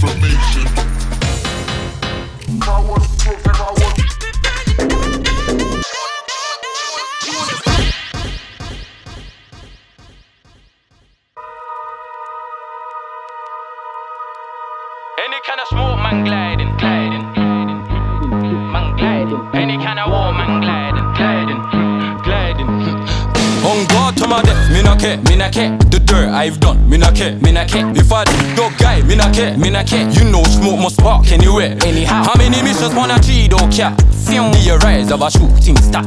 information. Me not care. You know smoke must spark anywhere, anyhow. How many missions wanna cheat, don't care. See the rise of a shooting star.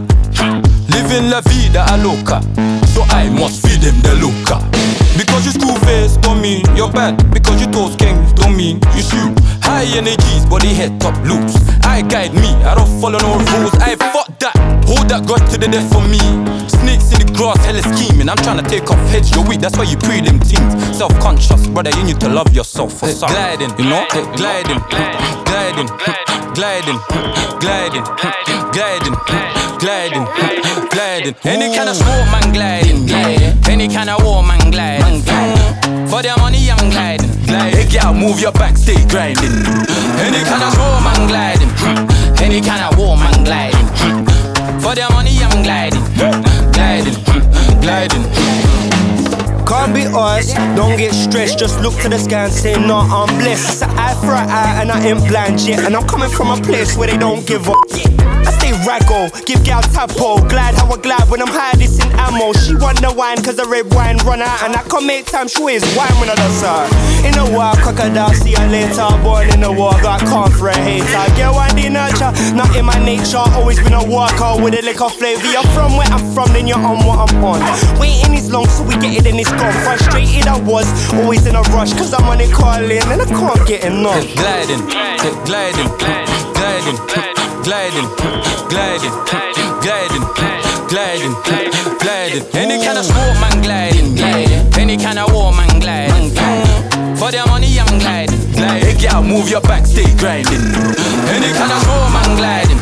Living la vida a loca, so I must feed them the loca. Because you school face don't you're bad. Because you toast kings don't mean you shoot. High energies, body head top loops. I guide me, I don't follow no rules. I fuck that, hold that grudge to the death for me. Snakes in the grass, hella scheming. I'm trying to take off heads, you're weak, that's why you pre them things. Self conscious, brother, you need to love yourself for something. Gliding, you know, hey, gliding, gliding, gliding, gliding, gliding, gliding, gliding. Any kind of smoke, man, gliding. Any kind of war, man, gliding, gliding. For their money, I'm gliding. Hey, girl, move your back, stay grinding. Any kind of smoke, man, gliding. Any kind of war, man, gliding. For their money, I'm gliding, gliding, gliding. Can't be us, don't get stressed, just look to the sky and say, no, I'm blessed. It's an eye for an eye, and I ain't blind yet. And I'm coming from a place where they don't give up. I stay raggo, give gal tapo, Glad how I glad when I'm high, this in ammo. She want the wine, cause the red wine run out, and I can make time, she is wine when I dance her. In a war, crocodile, see her later, born in the war, got calm for a hater. Get one day nurture, not in my nature, always been a worker with a liquor flavor. You're from where I'm from, then you're on what I'm on. Waiting is long, so we get it, then it's gone. Frustrated I was, always in a rush, cause I'm on it calling, and I can't get enough. gliding, gliding, gliding, gliding, gliding, gliding, gliding, gliding. Gliding. Any kind of smoke, man, gliding, gliding. Any kind of war, man, gliding. For their money, I'm gliding. Hey, girl, move your back, stay grinding. Any kind of smoke, man, gliding.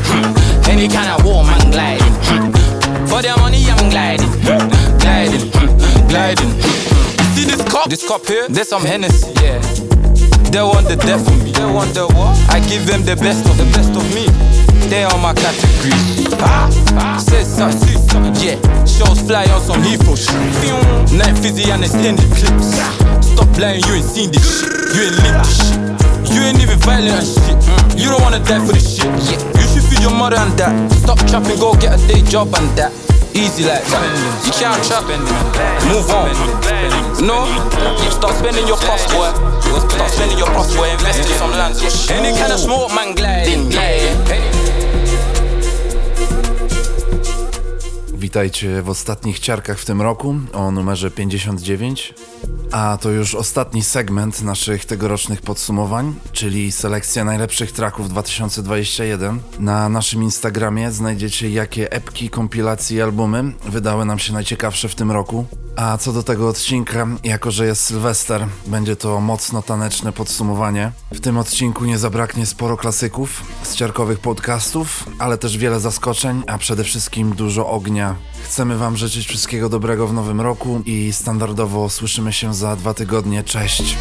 Any kind of war, man, gliding. For their money, I'm gliding, gliding, gliding. See this cup? This cup here? There's some Hennessy, yeah. They want the death of me. They want the what? I give them the best of the best of me. They on my category. Ah, ah. Say so, see. Yeah, shows fly on some Heathrow street. Night fizzy and extended clips. Stop lying, you ain't seen this shit. You ain't lived this shit. You ain't even violent and shit. You don't wanna die for this shit. Yeah. You should feed your mother and that. Stop trapping, go get a day job and that. Easy like that. You can't trap. Move on. No, you start spending your puff, boy. Start spending your puff, boy. Invest in some land. Any kind of smoke, man, gliding. gliding. Witajcie w ostatnich ciarkach w tym roku o numerze 59. A to już ostatni segment naszych tegorocznych podsumowań, czyli selekcja najlepszych traków 2021. Na naszym Instagramie znajdziecie jakie epki, kompilacje i albumy wydały nam się najciekawsze w tym roku. A co do tego odcinka, jako że jest Sylwester, będzie to mocno taneczne podsumowanie. W tym odcinku nie zabraknie sporo klasyków z ciarkowych podcastów, ale też wiele zaskoczeń, a przede wszystkim dużo ognia. Chcemy Wam życzyć wszystkiego dobrego w nowym roku i standardowo słyszymy się za dwa tygodnie. Cześć!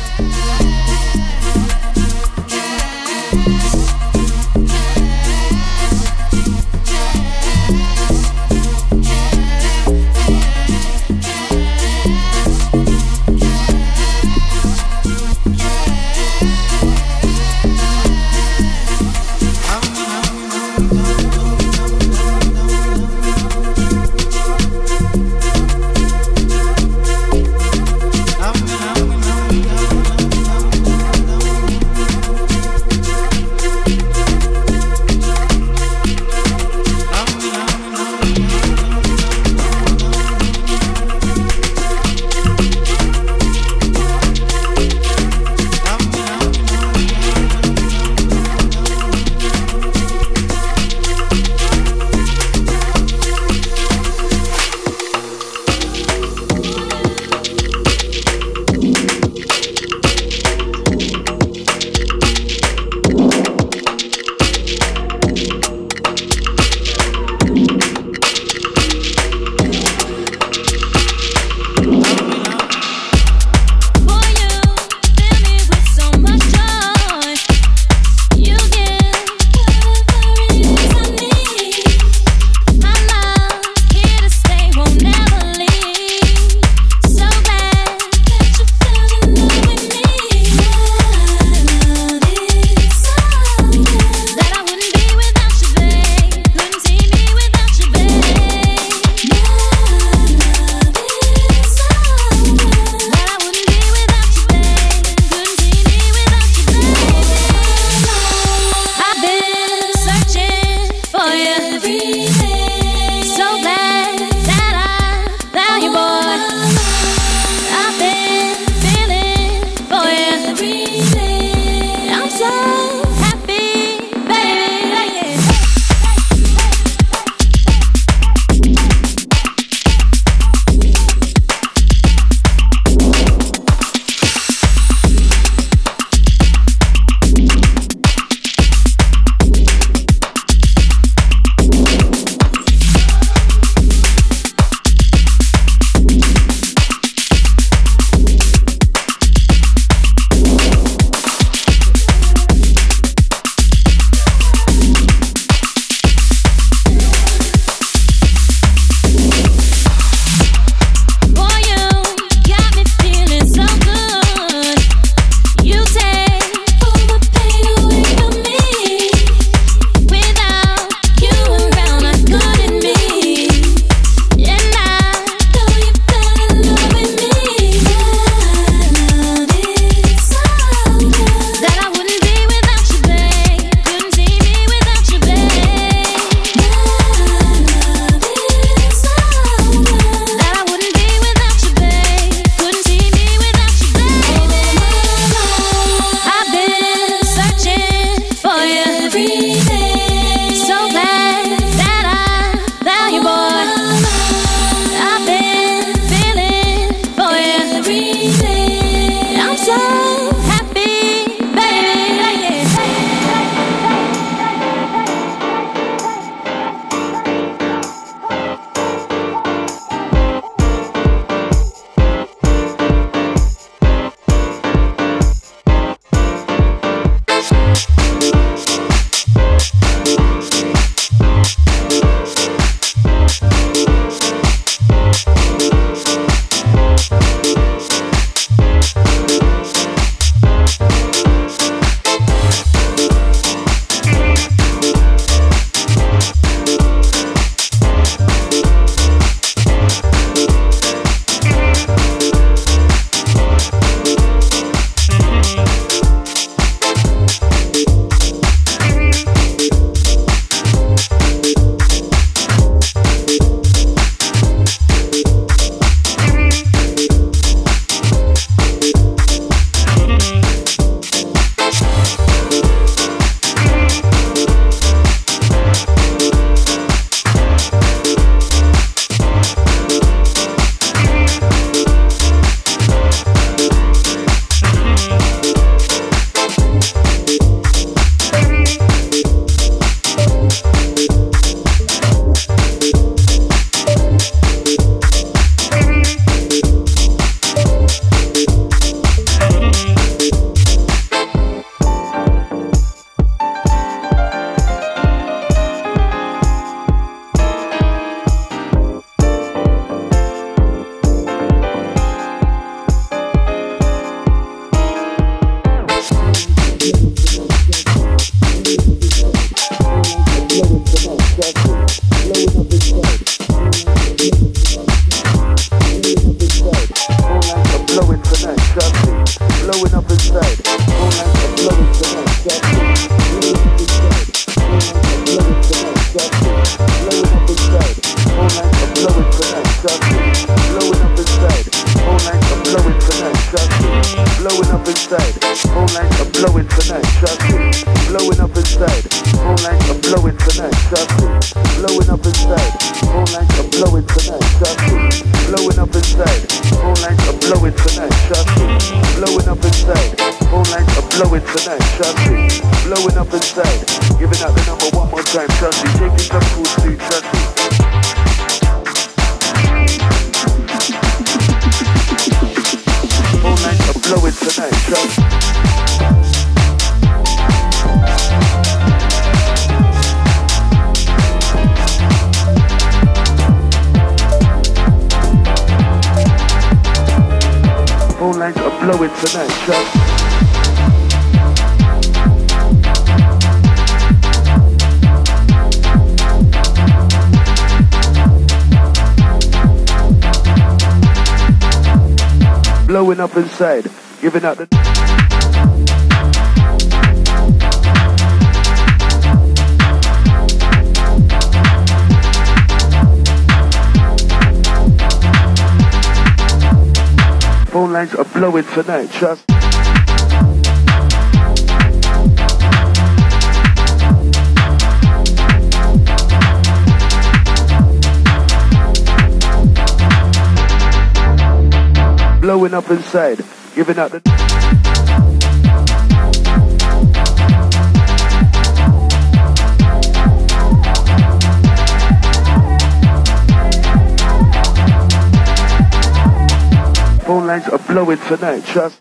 Tonight, trust.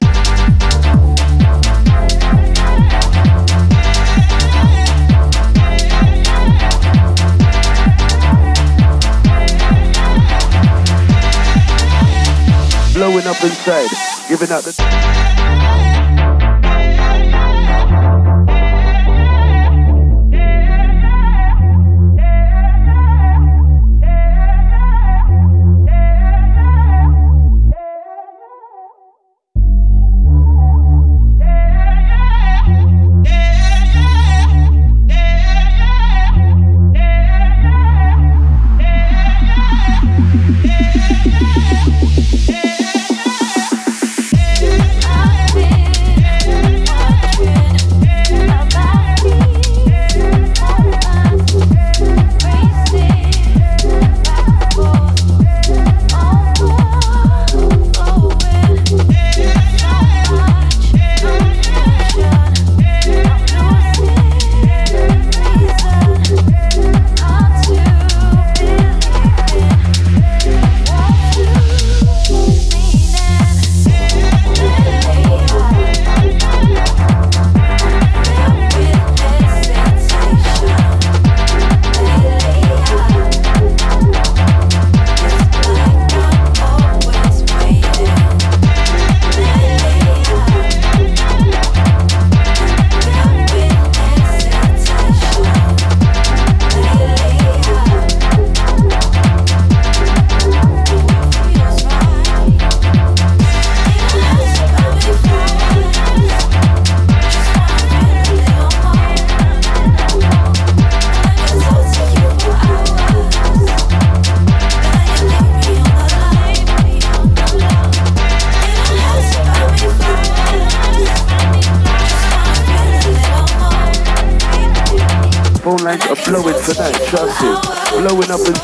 blowing up inside, giving out the.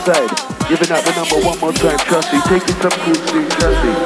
side. Giving out the number one more time, trusty. Taking some cruising, trust Trusty.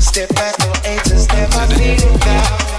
Step back, no eight to step, I it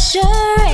pressure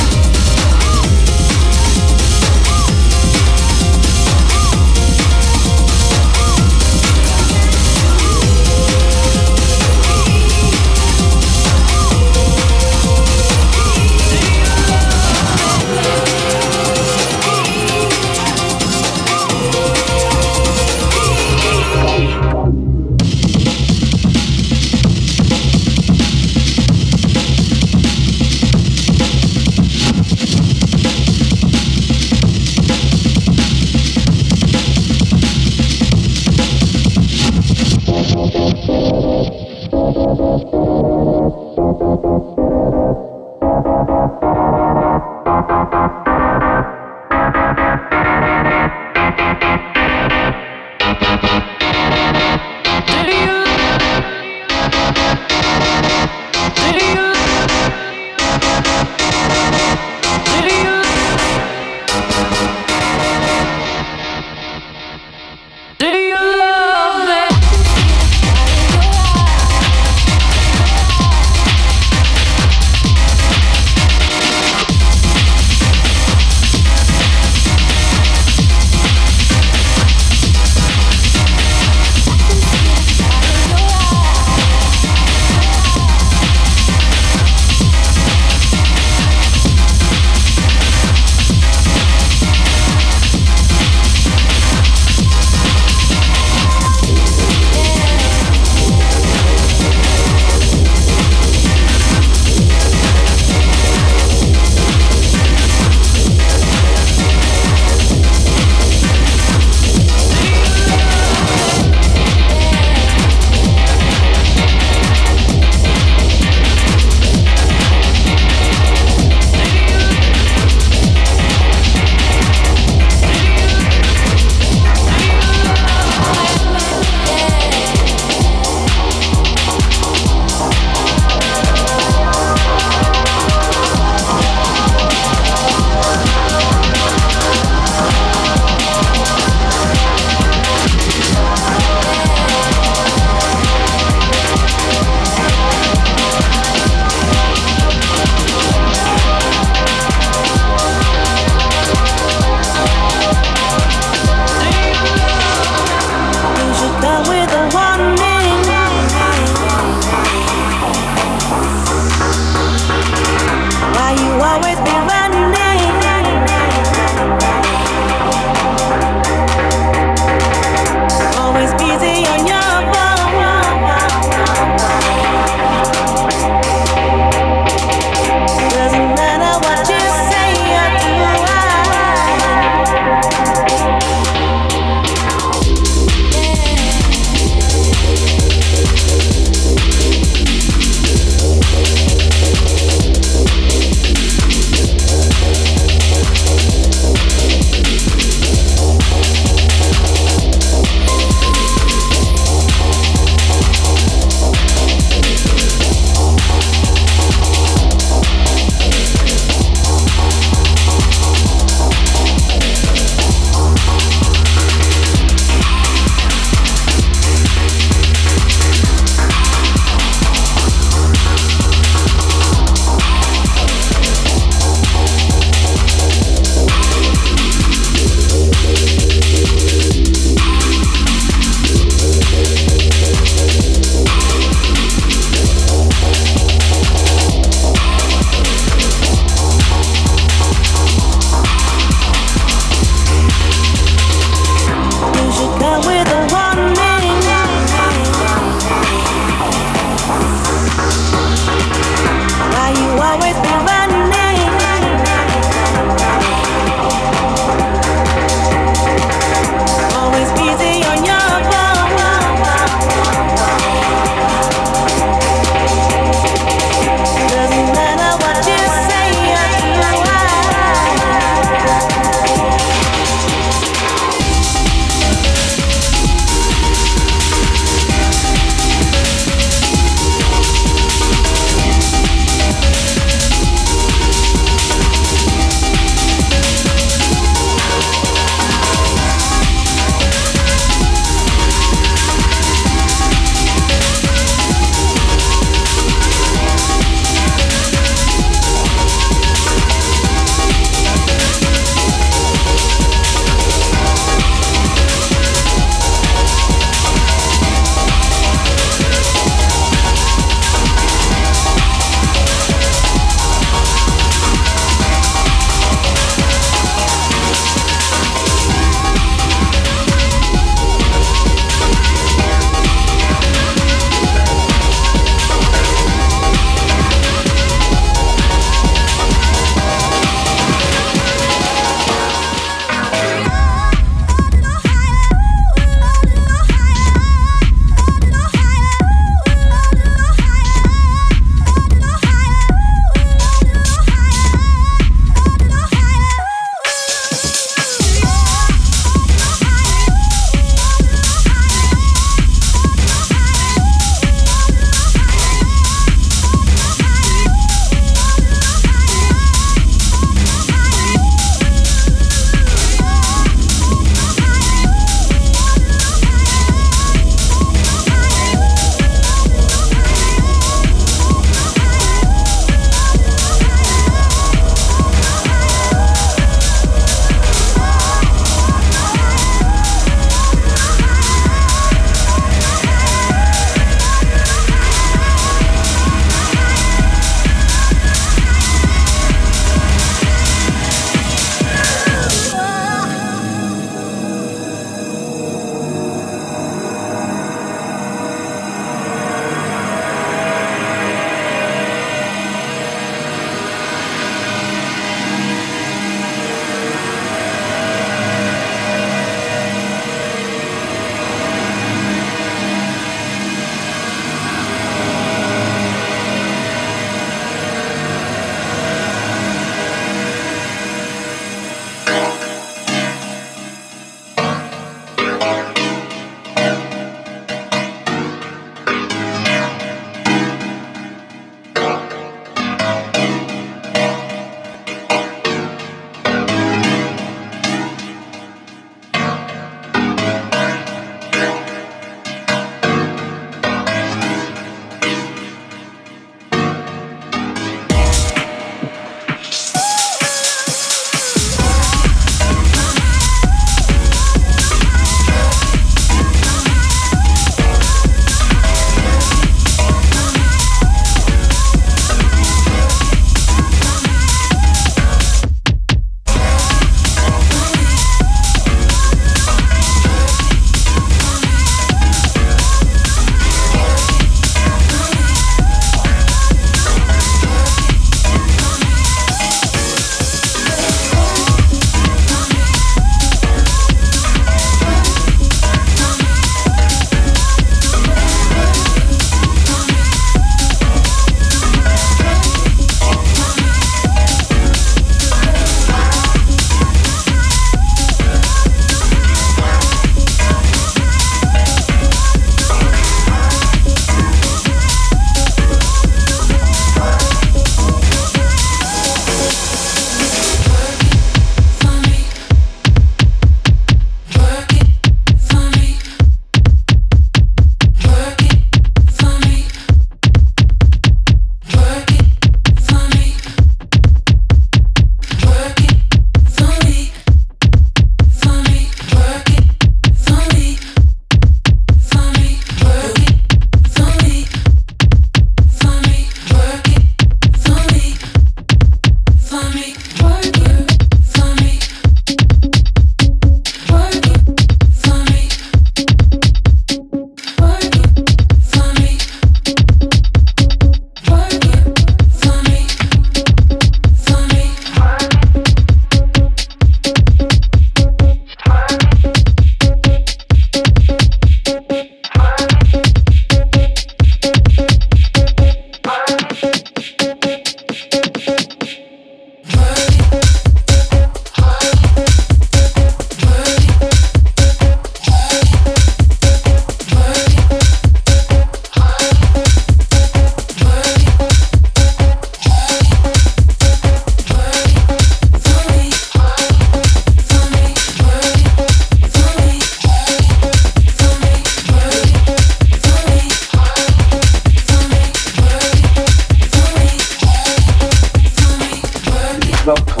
Club.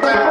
Bye.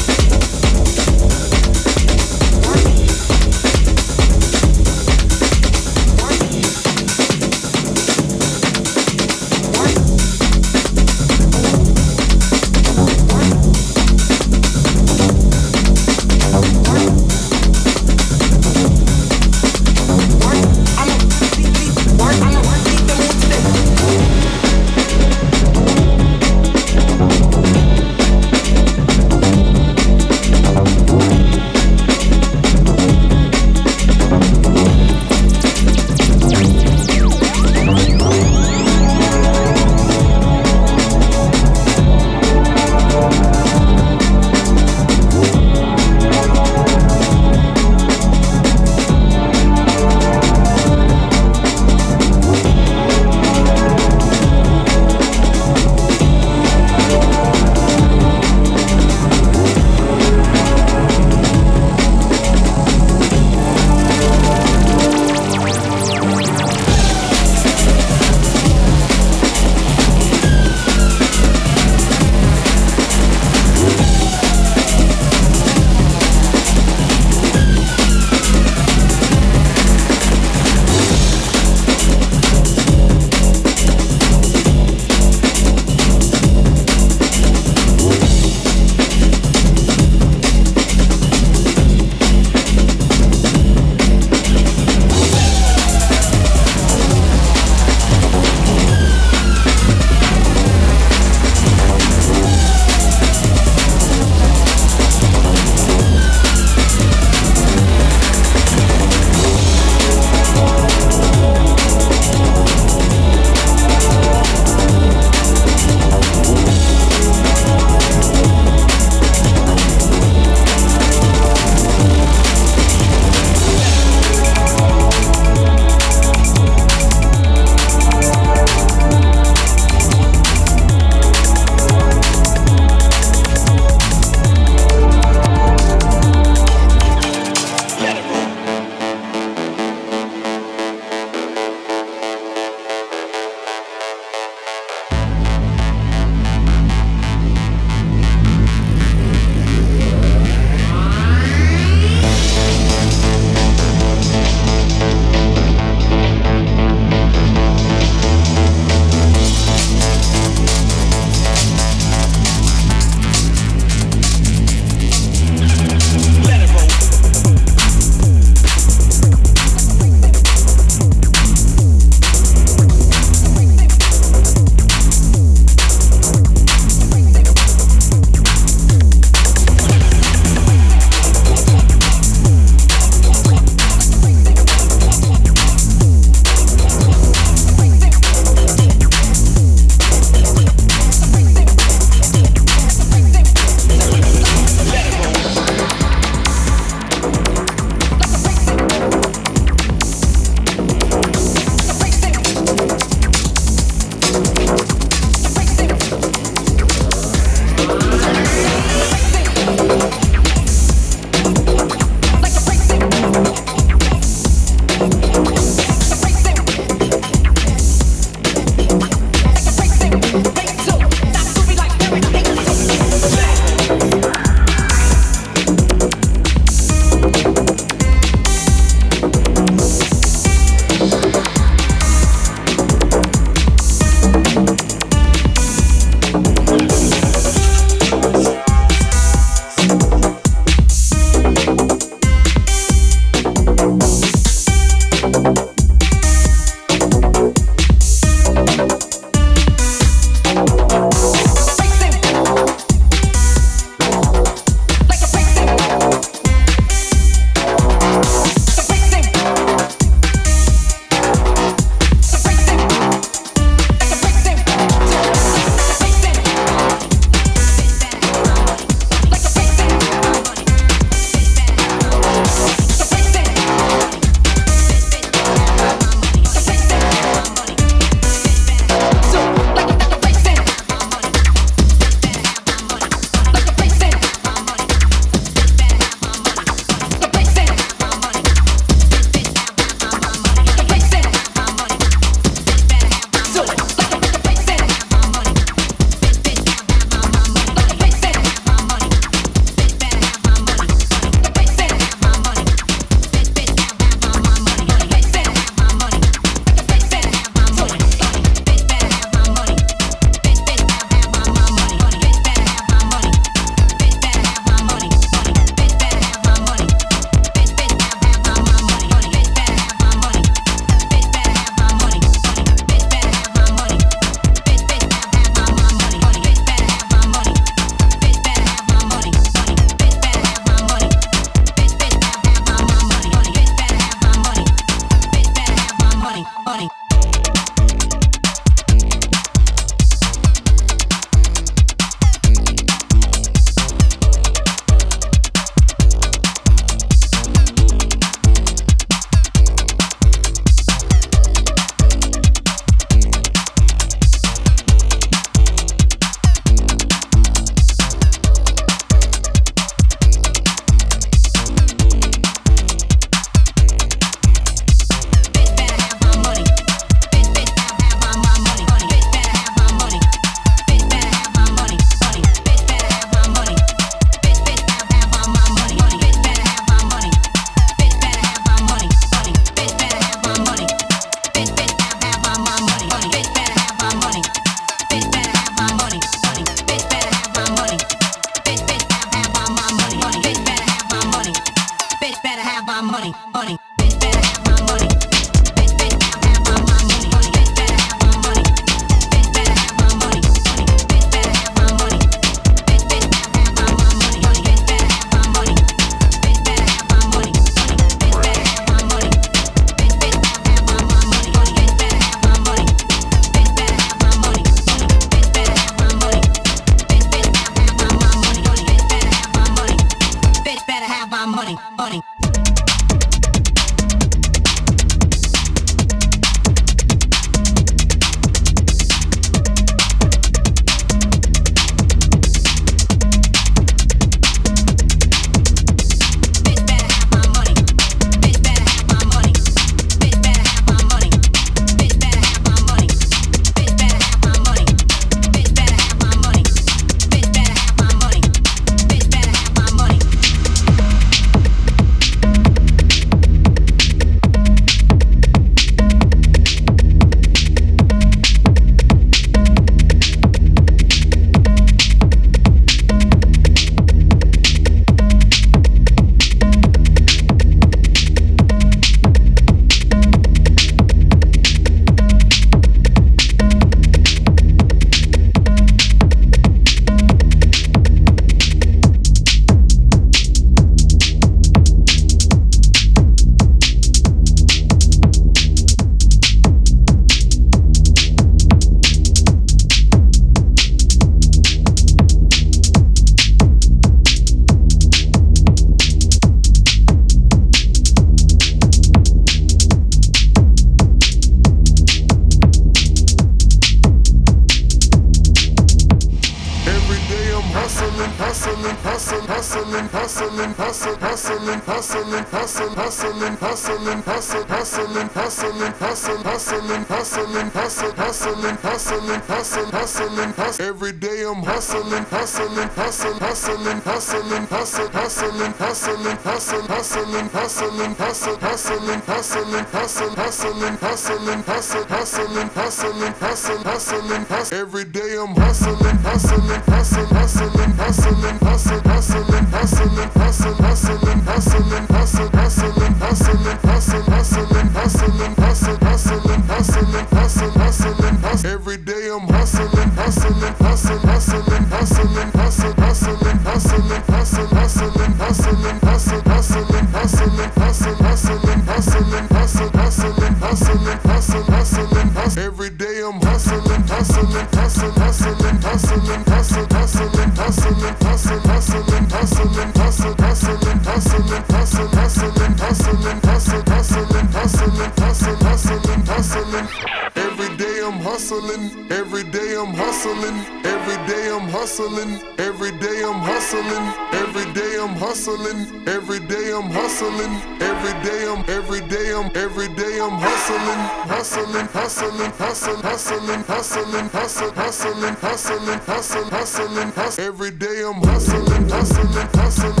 hustling, hustling, hustling, hustling, hustling. Every day I'm hustling, hustling, hustling.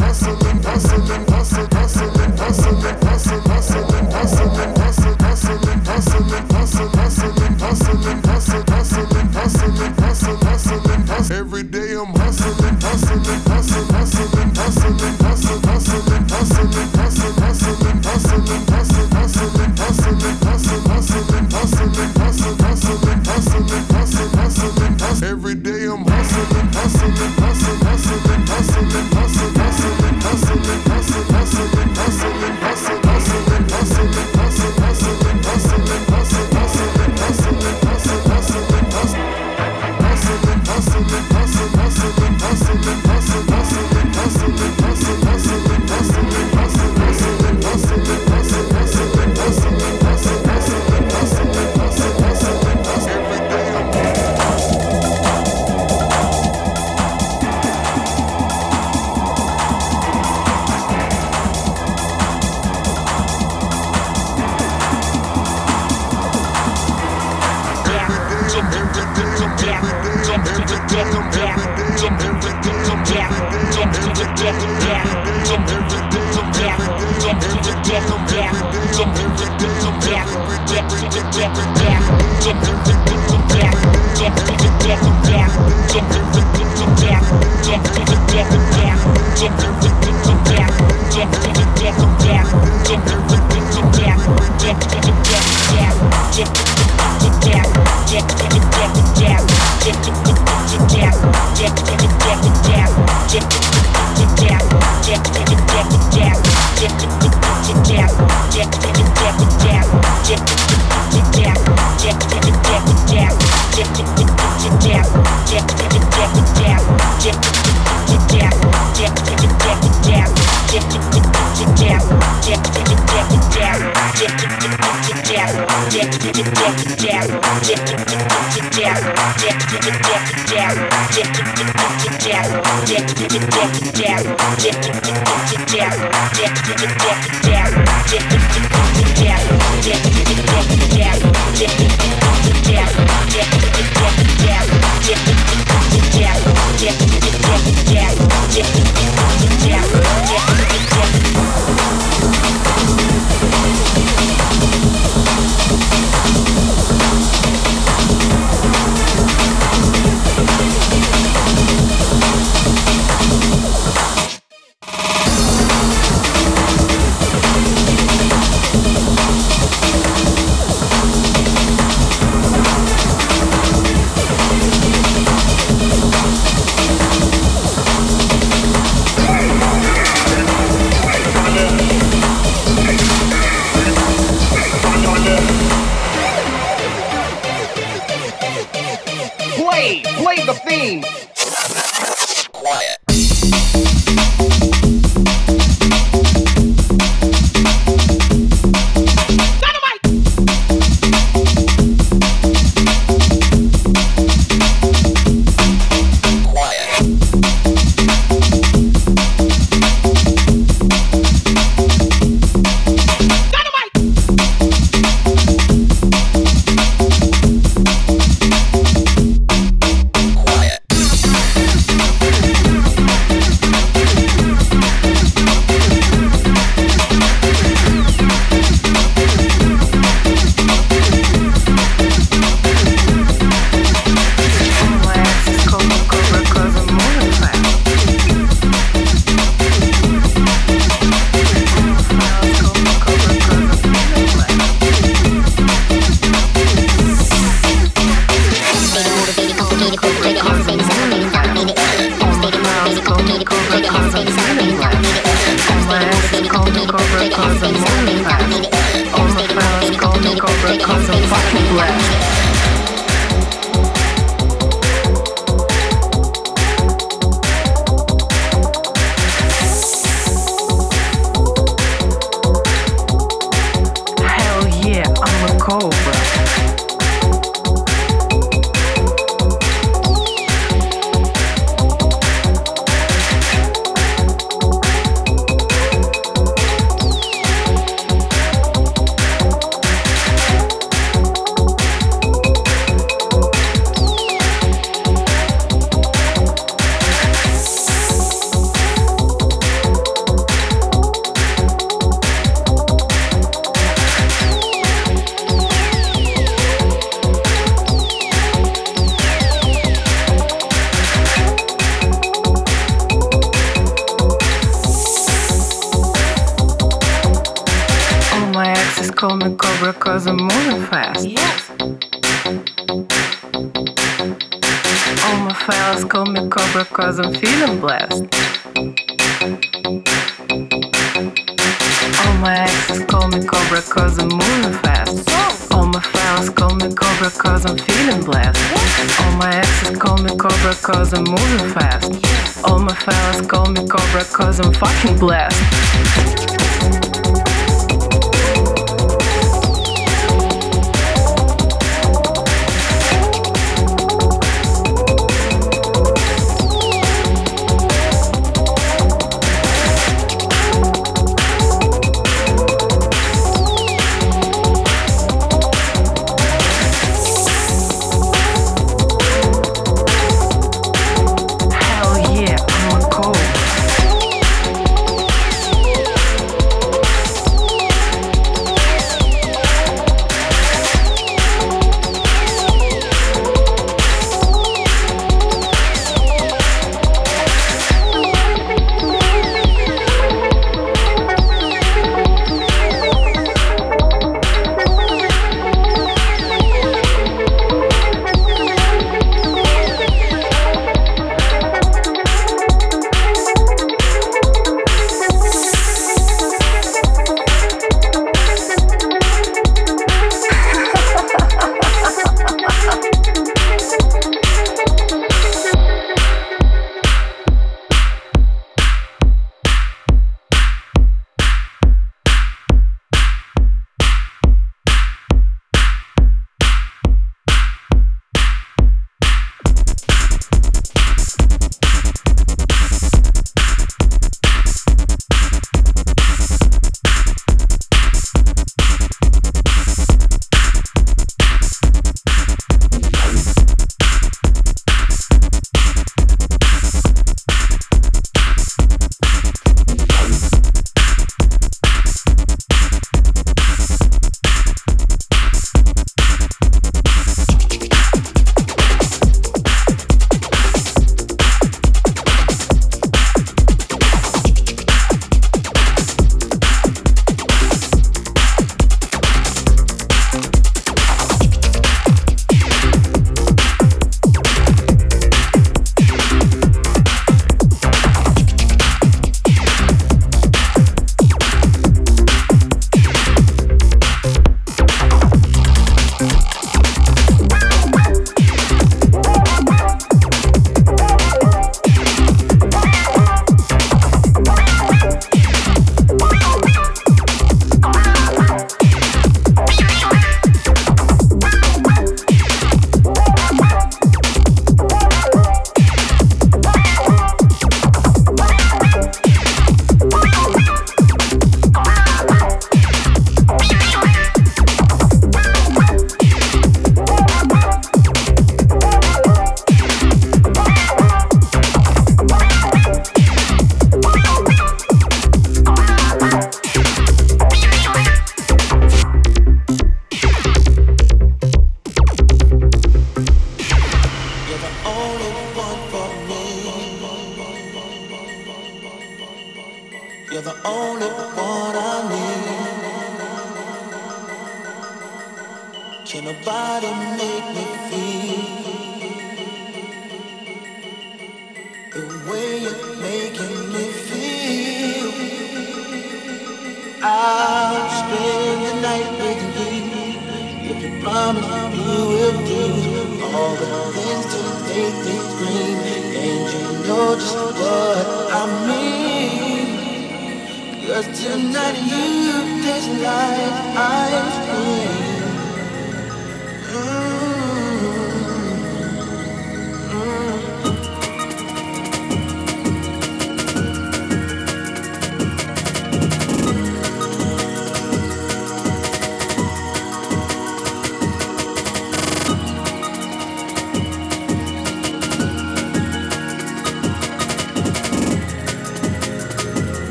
Daryl, Daryl, Daryl, Daryl, Daryl,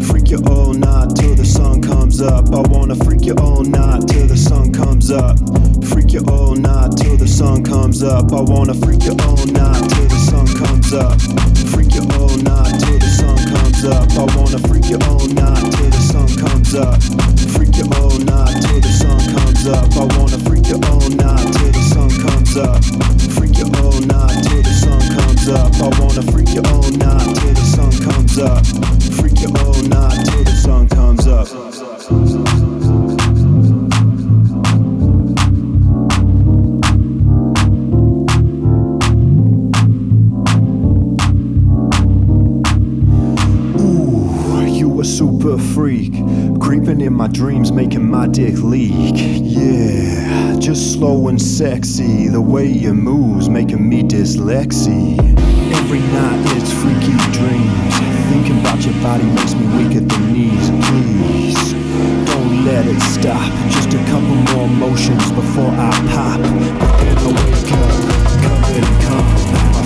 up. Freak you all night till the sun comes up. I wanna freak you all night till the sun comes up. Freak you all night till the sun comes up. I wanna freak you all night till the sun comes up. Freak you all night till the sun comes up. I wanna freak you all night till the sun comes up. Freak you all night till the sun comes up. I wanna freak you all night till the sun comes up. Freak you all night till the sun comes up. I wanna freak you all night till the sun comes up. Freak you all night till the sun comes up. Ooh, you a super freak, creeping in my dreams, making my dick leak. Yeah, just slow and sexy, the way you moves, making me dyslexy. Every night it's freaky dreams. Thinking about your body makes me weak at the knees. Please, don't let it stop. Just a couple more motions before I pop. But then I wake up, covered in cum. My